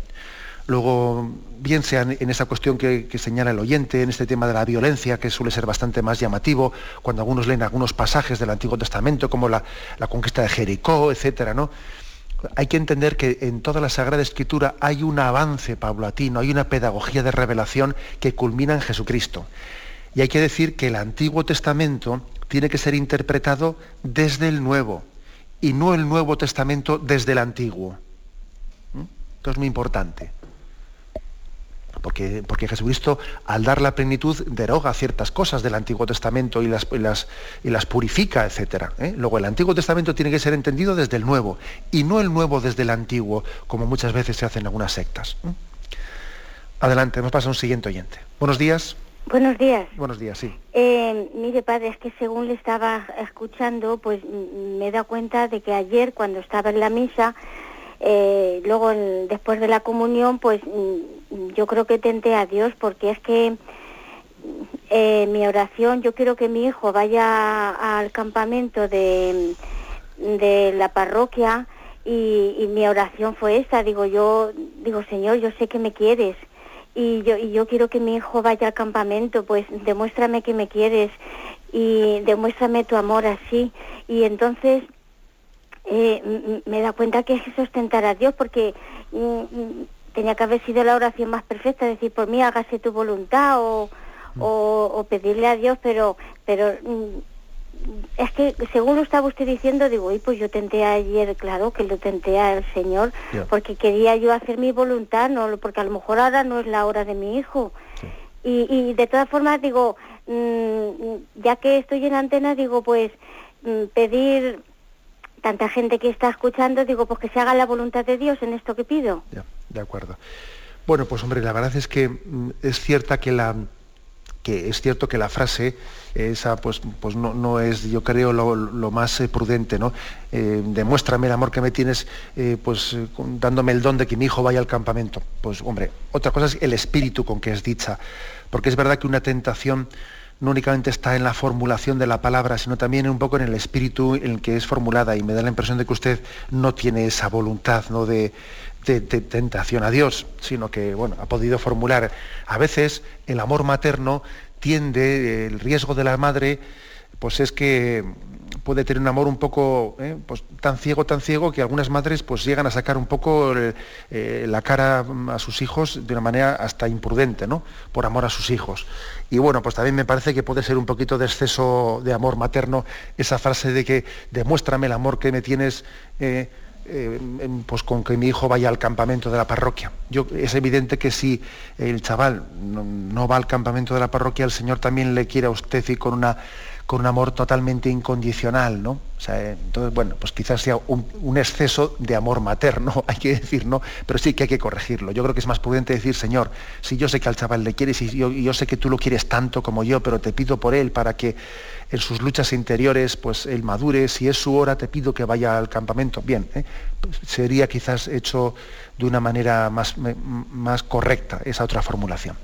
Luego, bien sea en esa cuestión que, señala el oyente, en este tema de la violencia, que suele ser bastante más llamativo, cuando algunos leen algunos pasajes del Antiguo Testamento, como la, conquista de Jericó, etc. ¿no? Hay que entender que en toda la Sagrada Escritura hay un avance paulatino, hay una pedagogía de revelación que culmina en Jesucristo. Y hay que decir que el Antiguo Testamento tiene que ser interpretado desde el Nuevo y no el Nuevo Testamento desde el Antiguo. Esto es muy importante. Porque, porque, Jesucristo, al dar la plenitud, deroga ciertas cosas del Antiguo Testamento y las, y las, purifica, etc. ¿eh? Luego, el Antiguo Testamento tiene que ser entendido desde el Nuevo y no el Nuevo desde el Antiguo, como muchas veces se hace en algunas sectas. ¿eh? Adelante, hemos pasado a un siguiente oyente. Buenos días. Buenos días. Buenos días, sí. Eh, mire, padre, es que según le estaba escuchando, pues me he dado cuenta de que ayer cuando estaba en la misa, eh, luego después de la comunión, pues yo creo que tenté a Dios porque es que eh, mi oración, yo quiero que mi hijo vaya al campamento de, de la parroquia y, y mi oración fue esa, digo yo, digo Señor, yo sé que me quieres y yo, y yo quiero que mi hijo vaya al campamento, pues demuéstrame que me quieres y demuéstrame tu amor así. Y entonces eh, me da cuenta que es sustentar a Dios porque tenía que haber sido la oración más perfecta, decir, por mí hágase tu voluntad o, o, o pedirle a Dios, pero, pero es que según lo estaba usted diciendo, digo, y pues yo tenté ayer, claro, que lo tenté al Señor, porque quería yo hacer mi voluntad, no, porque a lo mejor ahora no es la hora de mi hijo. Y, y, de todas formas, digo, mm, ya que estoy en antena, digo, pues mm, pedir tanta gente que está escuchando, digo, pues que se haga la voluntad de Dios en esto que pido. Ya, de acuerdo. Bueno, pues hombre, la verdad es que mm, es cierta que la que es cierto que la frase esa pues, pues no, es, yo creo, lo, más eh, prudente, ¿no? Eh, demuéstrame el amor que me tienes, eh, pues dándome el don de que mi hijo vaya al campamento. Pues hombre, otra cosa es el espíritu con que es dicha, porque es verdad que una tentación no únicamente está en la formulación de la palabra, sino también un poco en el espíritu en el que es formulada, y me da la impresión de que usted no tiene esa voluntad ¿no? de, de, tentación a Dios, sino que bueno, ha podido formular. A veces el amor materno tiende, el riesgo de la madre, pues es que puede tener un amor un poco ¿eh? pues, tan ciego, tan ciego, que algunas madres pues llegan a sacar un poco eh, la cara a sus hijos de una manera hasta imprudente, ¿no? Por amor a sus hijos. Y bueno, pues también me parece que puede ser un poquito de exceso de amor materno esa frase de que demuéstrame el amor que me tienes. Eh, pues con que mi hijo vaya al campamento de la parroquia. Yo, es evidente que si el chaval no, va al campamento de la parroquia, el Señor también le quiere a usted y con una, con un amor totalmente incondicional, ¿no? O sea, entonces, bueno, pues quizás sea un, exceso de amor materno, hay que decir, ¿no? Pero sí que hay que corregirlo. Yo creo que es más prudente decir, Señor, si yo sé que al chaval le quieres y yo, sé que tú lo quieres tanto como yo, pero te pido por él para que en sus luchas interiores, pues él madure, si es su hora, te pido que vaya al campamento. Bien, ¿eh? pues sería quizás hecho de una manera más, más correcta esa otra formulación.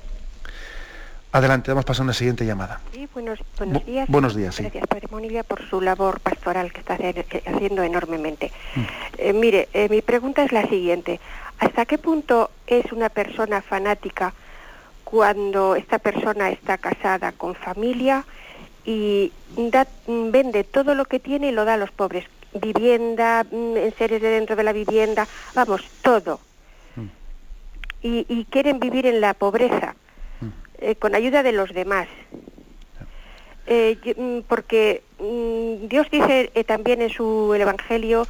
Adelante, vamos a pasar a una siguiente llamada. Sí, buenos, buenos días. buenos días, Gracias, Padre Monilla, por su labor pastoral que está haciendo enormemente. Mm. Eh, mire, eh, mi pregunta es la siguiente. ¿Hasta qué punto es una persona fanática cuando esta persona está casada con familia y vende todo lo que tiene y lo da a los pobres? Vivienda, mm, en seres de dentro de la vivienda, vamos, todo. Mm. Y, y quieren vivir en la pobreza eh, con ayuda de los demás. Eh, mm, porque mm, Dios dice eh, también en su Evangelio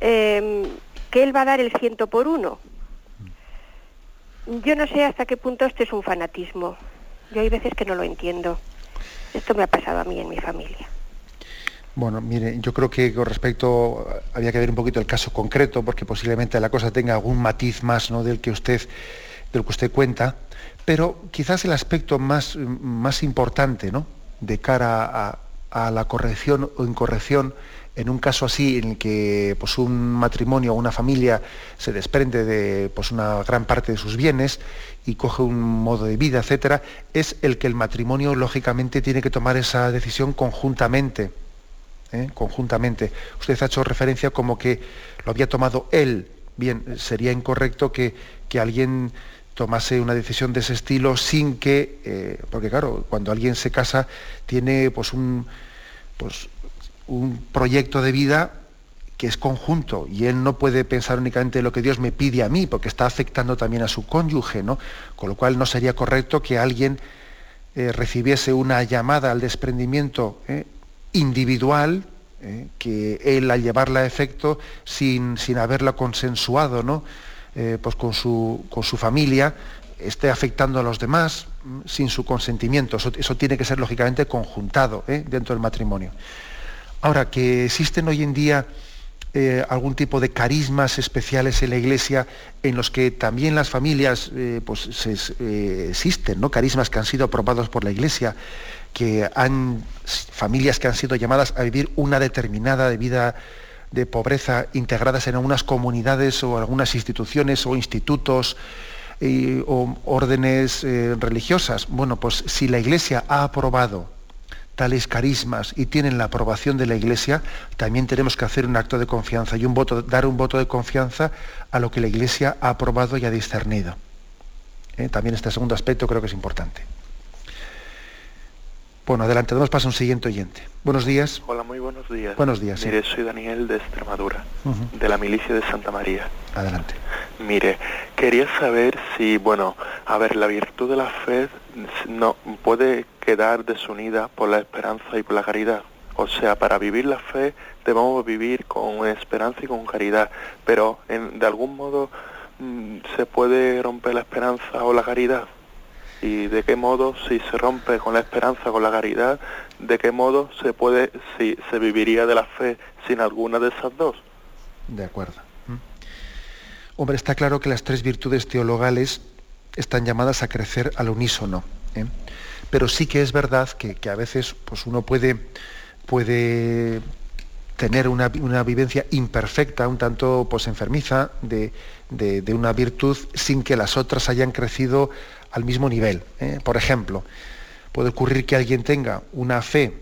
em, que Él va a dar el ciento por uno. Yo no sé hasta qué punto esto es un fanatismo. Yo hay veces que no lo entiendo. Esto me ha pasado a mí en mi familia. Bueno, mire, yo creo que con respecto había que ver un poquito el caso concreto, porque posiblemente la cosa tenga algún matiz más ¿no? del que usted, del que usted cuenta. Pero quizás el aspecto más, más importante ¿no? de cara a, la corrección o incorrección en un caso así en el que pues, un matrimonio o una familia se desprende de pues, una gran parte de sus bienes y coge un modo de vida, etcétera, es el que el matrimonio lógicamente tiene que tomar esa decisión conjuntamente. ¿eh? Conjuntamente. Usted ha hecho referencia como que lo había tomado él. Bien, sería incorrecto que, que alguien tomase una decisión de ese estilo sin que, eh, porque claro, cuando alguien se casa tiene pues un, pues, un proyecto de vida que es conjunto y él no puede pensar únicamente en lo que Dios me pide a mí, porque está afectando también a su cónyuge, ¿no? Con lo cual no sería correcto que alguien eh, recibiese una llamada al desprendimiento eh, individual, que él al llevarla a efecto sin, sin haberla consensuado, ¿no? Eh, pues con su, con su familia esté afectando a los demás mm, sin su consentimiento. Eso, tiene que ser lógicamente conjuntado ¿eh? dentro del matrimonio. Ahora, que existen hoy en día eh, algún tipo de carismas especiales en la iglesia en los que también las familias pues, existen, ¿no? carismas que han sido aprobados por la iglesia, que han familias que han sido llamadas a vivir una determinada vida de pobreza integradas en algunas comunidades o algunas instituciones o institutos o órdenes eh, religiosas. Bueno, pues si la Iglesia ha aprobado tales carismas y tienen la aprobación de la Iglesia, también tenemos que hacer un acto de confianza y un voto, dar un voto de confianza a lo que la Iglesia ha aprobado y ha discernido. ¿Eh? También este segundo aspecto creo que es importante. Bueno, adelante, damos paso a un siguiente oyente. Buenos días. Hola, muy buenos días. Buenos días. Mire, soy Daniel de Extremadura, de la milicia de Santa María. Adelante. Mire, quería saber si, bueno, a ver, la virtud de la fe no puede quedar desunida por la esperanza y por la caridad. O sea, para vivir la fe debemos vivir con esperanza y con caridad, pero en, de algún modo mm, se puede romper la esperanza o la caridad y de qué modo, si se rompe con la esperanza, con la caridad, de qué modo se puede, si se viviría de la fe sin alguna de esas dos. De acuerdo. ¿Mm? Hombre, está claro que las tres virtudes teologales están llamadas a crecer al unísono. ¿eh? Pero sí que es verdad que, a veces pues uno puede, puede tener una, vivencia imperfecta, un tanto pues, enfermiza de, de, una virtud sin que las otras hayan crecido al mismo nivel. ¿eh? Por ejemplo, puede ocurrir que alguien tenga una fe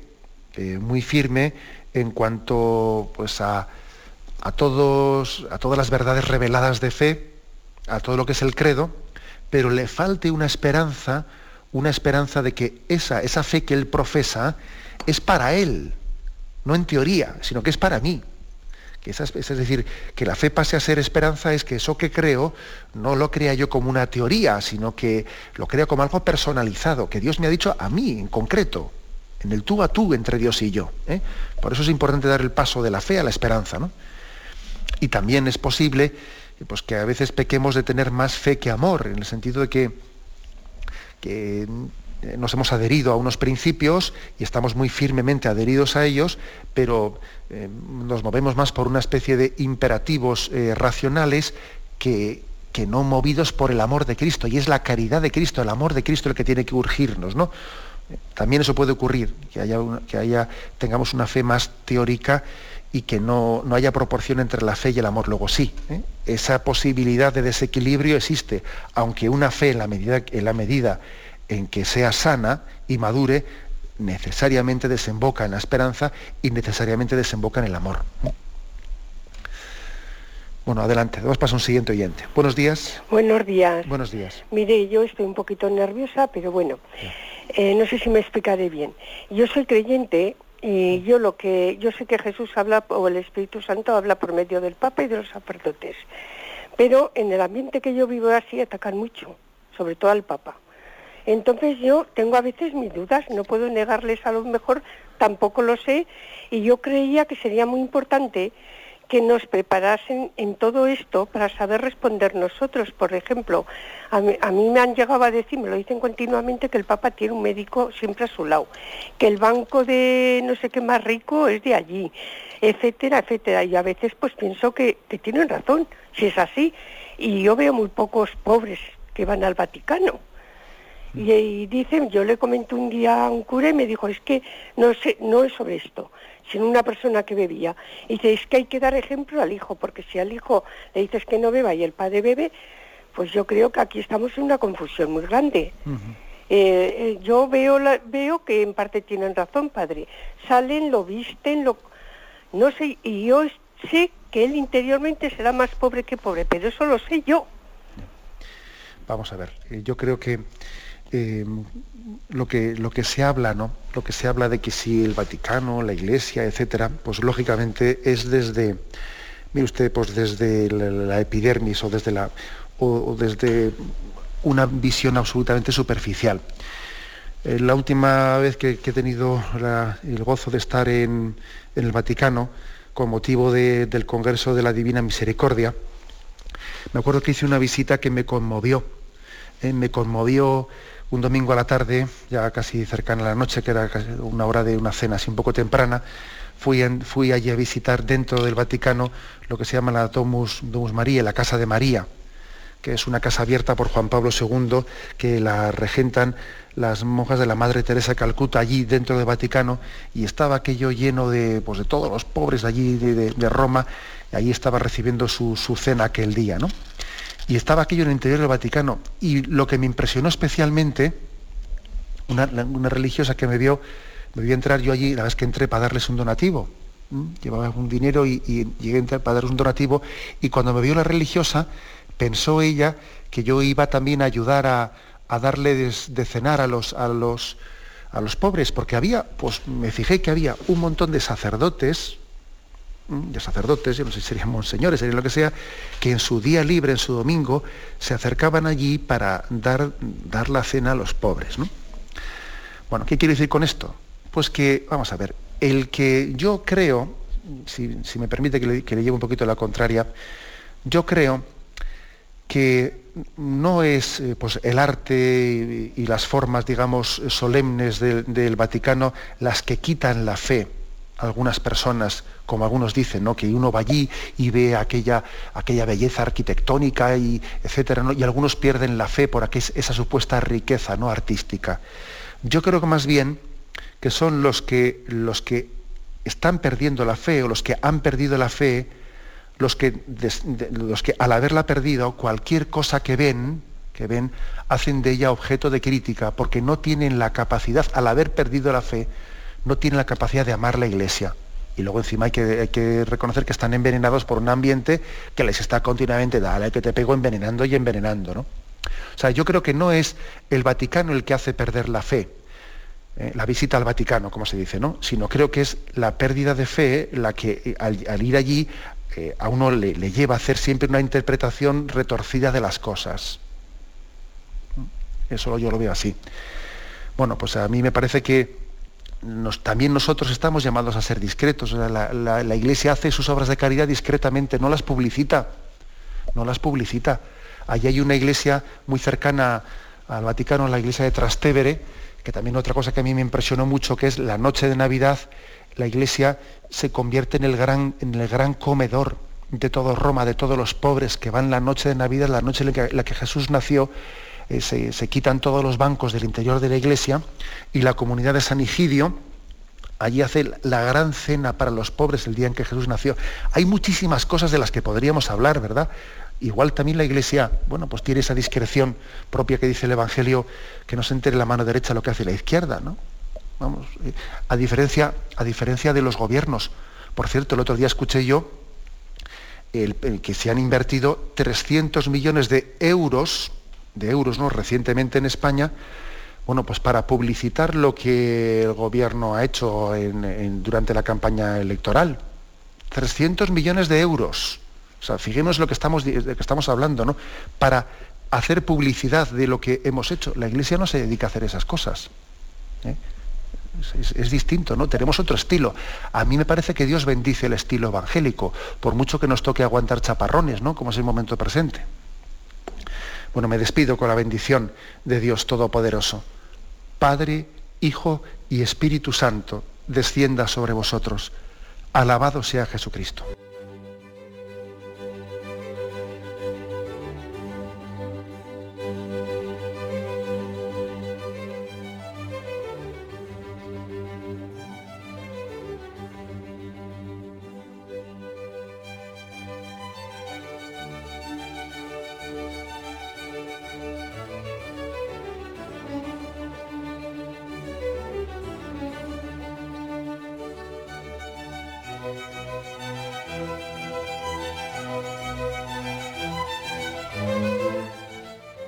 eh, muy firme en cuanto pues, a, a todas las verdades reveladas de fe, a todo lo que es el credo, pero le falte una esperanza, una esperanza de que esa, esa fe que él profesa es para él, no en teoría, sino que es para mí es decir, que la fe pase a ser esperanza es que eso que creo no lo crea yo como una teoría, sino que lo crea como algo personalizado, que Dios me ha dicho a mí en concreto, en el tú a tú entre Dios y yo. ¿eh? Por eso es importante dar el paso de la fe a la esperanza. Y también es posible pues, que a veces pequemos de tener más fe que amor, en el sentido de que, que nos hemos adherido a unos principios y estamos muy firmemente adheridos a ellos, pero eh, nos movemos más por una especie de imperativos eh, racionales que, que, no movidos por el amor de Cristo. Y es la caridad de Cristo, el amor de Cristo el que tiene que urgirnos. ¿no? También eso puede ocurrir, que, haya que haya, tengamos una fe más teórica y que no, no, haya proporción entre la fe y el amor. Luego sí, esa posibilidad de desequilibrio existe, aunque una fe en la medida, en la medida en que sea sana y madure, necesariamente desemboca en la esperanza y necesariamente desemboca en el amor. Bueno, adelante, vamos para un siguiente oyente. Buenos días. Buenos días. Buenos días. Mire, yo estoy un poquito nerviosa, pero bueno, eh, no sé si me explicaré bien. Yo soy creyente y yo lo que yo sé que Jesús habla o el Espíritu Santo habla por medio del Papa y de los sacerdotes, pero en el ambiente que yo vivo así atacan mucho, sobre todo al Papa. Entonces yo tengo a veces mis dudas, no puedo negarles a lo mejor, tampoco lo sé, y yo creía que sería muy importante que nos preparasen en todo esto para saber responder nosotros. Por ejemplo, a mí, a mí, me han llegado a decir, me lo dicen continuamente, que el Papa tiene un médico siempre a su lado, que el banco de no sé qué más rico es de allí, etcétera, etcétera. Y a veces pues pienso que, que tienen razón, si es así. Y yo veo muy pocos pobres que van al Vaticano. Y, y, dicen, yo le comenté un día a un cura y me dijo, es que no, sé, no es sobre esto, sino una persona que bebía. Y dice, es que hay que dar ejemplo al hijo, porque si al hijo le dices que no beba y el padre bebe, pues yo creo que aquí estamos en una confusión muy grande. Uh -huh. eh, yo veo, la, veo que en parte tienen razón, padre. Salen, lo visten, lo... No sé, y yo sé que él interiormente será más pobre que pobre, pero eso lo sé yo. Vamos a ver, yo creo que eh, lo que lo que se habla, ¿no? Lo que se habla de que si el Vaticano, la Iglesia, etcétera, pues lógicamente es desde, mire usted, pues desde la, epidermis o desde la o, desde una visión absolutamente superficial. Eh, la última vez que, he tenido el gozo de estar en, en el Vaticano con motivo de, del Congreso de la Divina Misericordia, me acuerdo que hice una visita que me conmovió. Eh, me conmovió un domingo a la tarde, ya casi cercana a la noche, que era una hora de una cena así un poco temprana, fui, allí a visitar dentro del Vaticano lo que se llama la Domus, Domus María, la Casa de María, que es una casa abierta por Juan Pablo II, que la regentan las monjas de la Madre Teresa de Calcuta allí dentro del Vaticano, y estaba aquello lleno de, pues, de todos los pobres allí de, de, de Roma, y allí estaba recibiendo su, su cena aquel día, ¿no? Y estaba aquello en el interior del Vaticano. Y lo que me impresionó especialmente, una, religiosa que me vio, me vio entrar yo allí, la vez que entré para darles un donativo. Llevaba un dinero y, y llegué a entrar para darles un donativo. Y cuando me vio la religiosa, pensó ella que yo iba también a ayudar a, a darle de, de, cenar a los, a, los, a los pobres, porque había, pues me fijé que había un montón de sacerdotes, de sacerdotes, yo no sé si serían monseñores, serían lo que sea, que en su día libre, en su domingo, se acercaban allí para dar, dar la cena a los pobres. ¿no? Bueno, ¿qué quiero decir con esto? Pues que, vamos a ver, el que yo creo, si, si me permite que le, que le lleve un poquito la contraria, yo creo que no es eh, pues, el arte y, y, las formas, digamos, solemnes del, del Vaticano las que quitan la fe algunas personas, como algunos dicen, ¿no? que uno va allí y ve aquella, aquella belleza arquitectónica y etcétera, ¿no? y algunos pierden la fe por aquel, esa supuesta riqueza ¿no? artística. Yo creo que más bien que son los que, los que están perdiendo la fe o los que han perdido la fe, los que, los que al haberla perdido, cualquier cosa que ven, que ven, hacen de ella objeto de crítica, porque no tienen la capacidad, al haber perdido la fe, no tienen la capacidad de amar la iglesia. Y luego encima hay que, hay que, reconocer que están envenenados por un ambiente que les está continuamente, dale, que te pego envenenando y envenenando. ¿no? O sea, yo creo que no es el Vaticano el que hace perder la fe, eh, la visita al Vaticano, como se dice, ¿no? sino creo que es la pérdida de fe la que eh, al, ir allí eh, a uno le lleva a hacer siempre una interpretación retorcida de las cosas. Eso yo lo veo así. Bueno, pues a mí me parece que también nosotros estamos llamados a ser discretos. La, Iglesia hace sus obras de caridad discretamente, no las publicita, no las publicita. Allí hay una iglesia muy cercana al Vaticano, la iglesia de Trastevere, que también otra cosa que a mí me impresionó mucho, que es la noche de Navidad, la iglesia se convierte en el gran, en el gran comedor de todo Roma, de todos los pobres que van la noche de Navidad, la noche en la que, Jesús nació, eh, se, quitan todos los bancos del interior de la iglesia y la comunidad de San Igidio, allí hace la gran cena para los pobres el día en que Jesús nació. Hay muchísimas cosas de las que podríamos hablar, ¿verdad? Igual también la Iglesia, bueno, pues tiene esa discreción propia que dice el Evangelio, que no se entere la mano derecha lo que hace la izquierda, ¿no? Vamos, eh, a diferencia, a diferencia de los gobiernos. Por cierto, el otro día escuché yo el, que se han invertido 300 millones de euros, de euros, ¿no? Recientemente en España, bueno, pues para publicitar lo que el gobierno ha hecho durante la campaña electoral. 300 millones de euros. O sea, fijémonos lo que estamos, que estamos hablando, ¿no? Para hacer publicidad de lo que hemos hecho. La Iglesia no se dedica a hacer esas cosas. ¿eh? Es, distinto, ¿no? Tenemos otro estilo. A mí me parece que Dios bendice el estilo evangélico, por mucho que nos toque aguantar chaparrones, ¿no? Como es el momento presente. Bueno, me despido con la bendición de Dios Todopoderoso. Padre, Hijo y Espíritu Santo, descienda sobre vosotros. Alabado sea Jesucristo.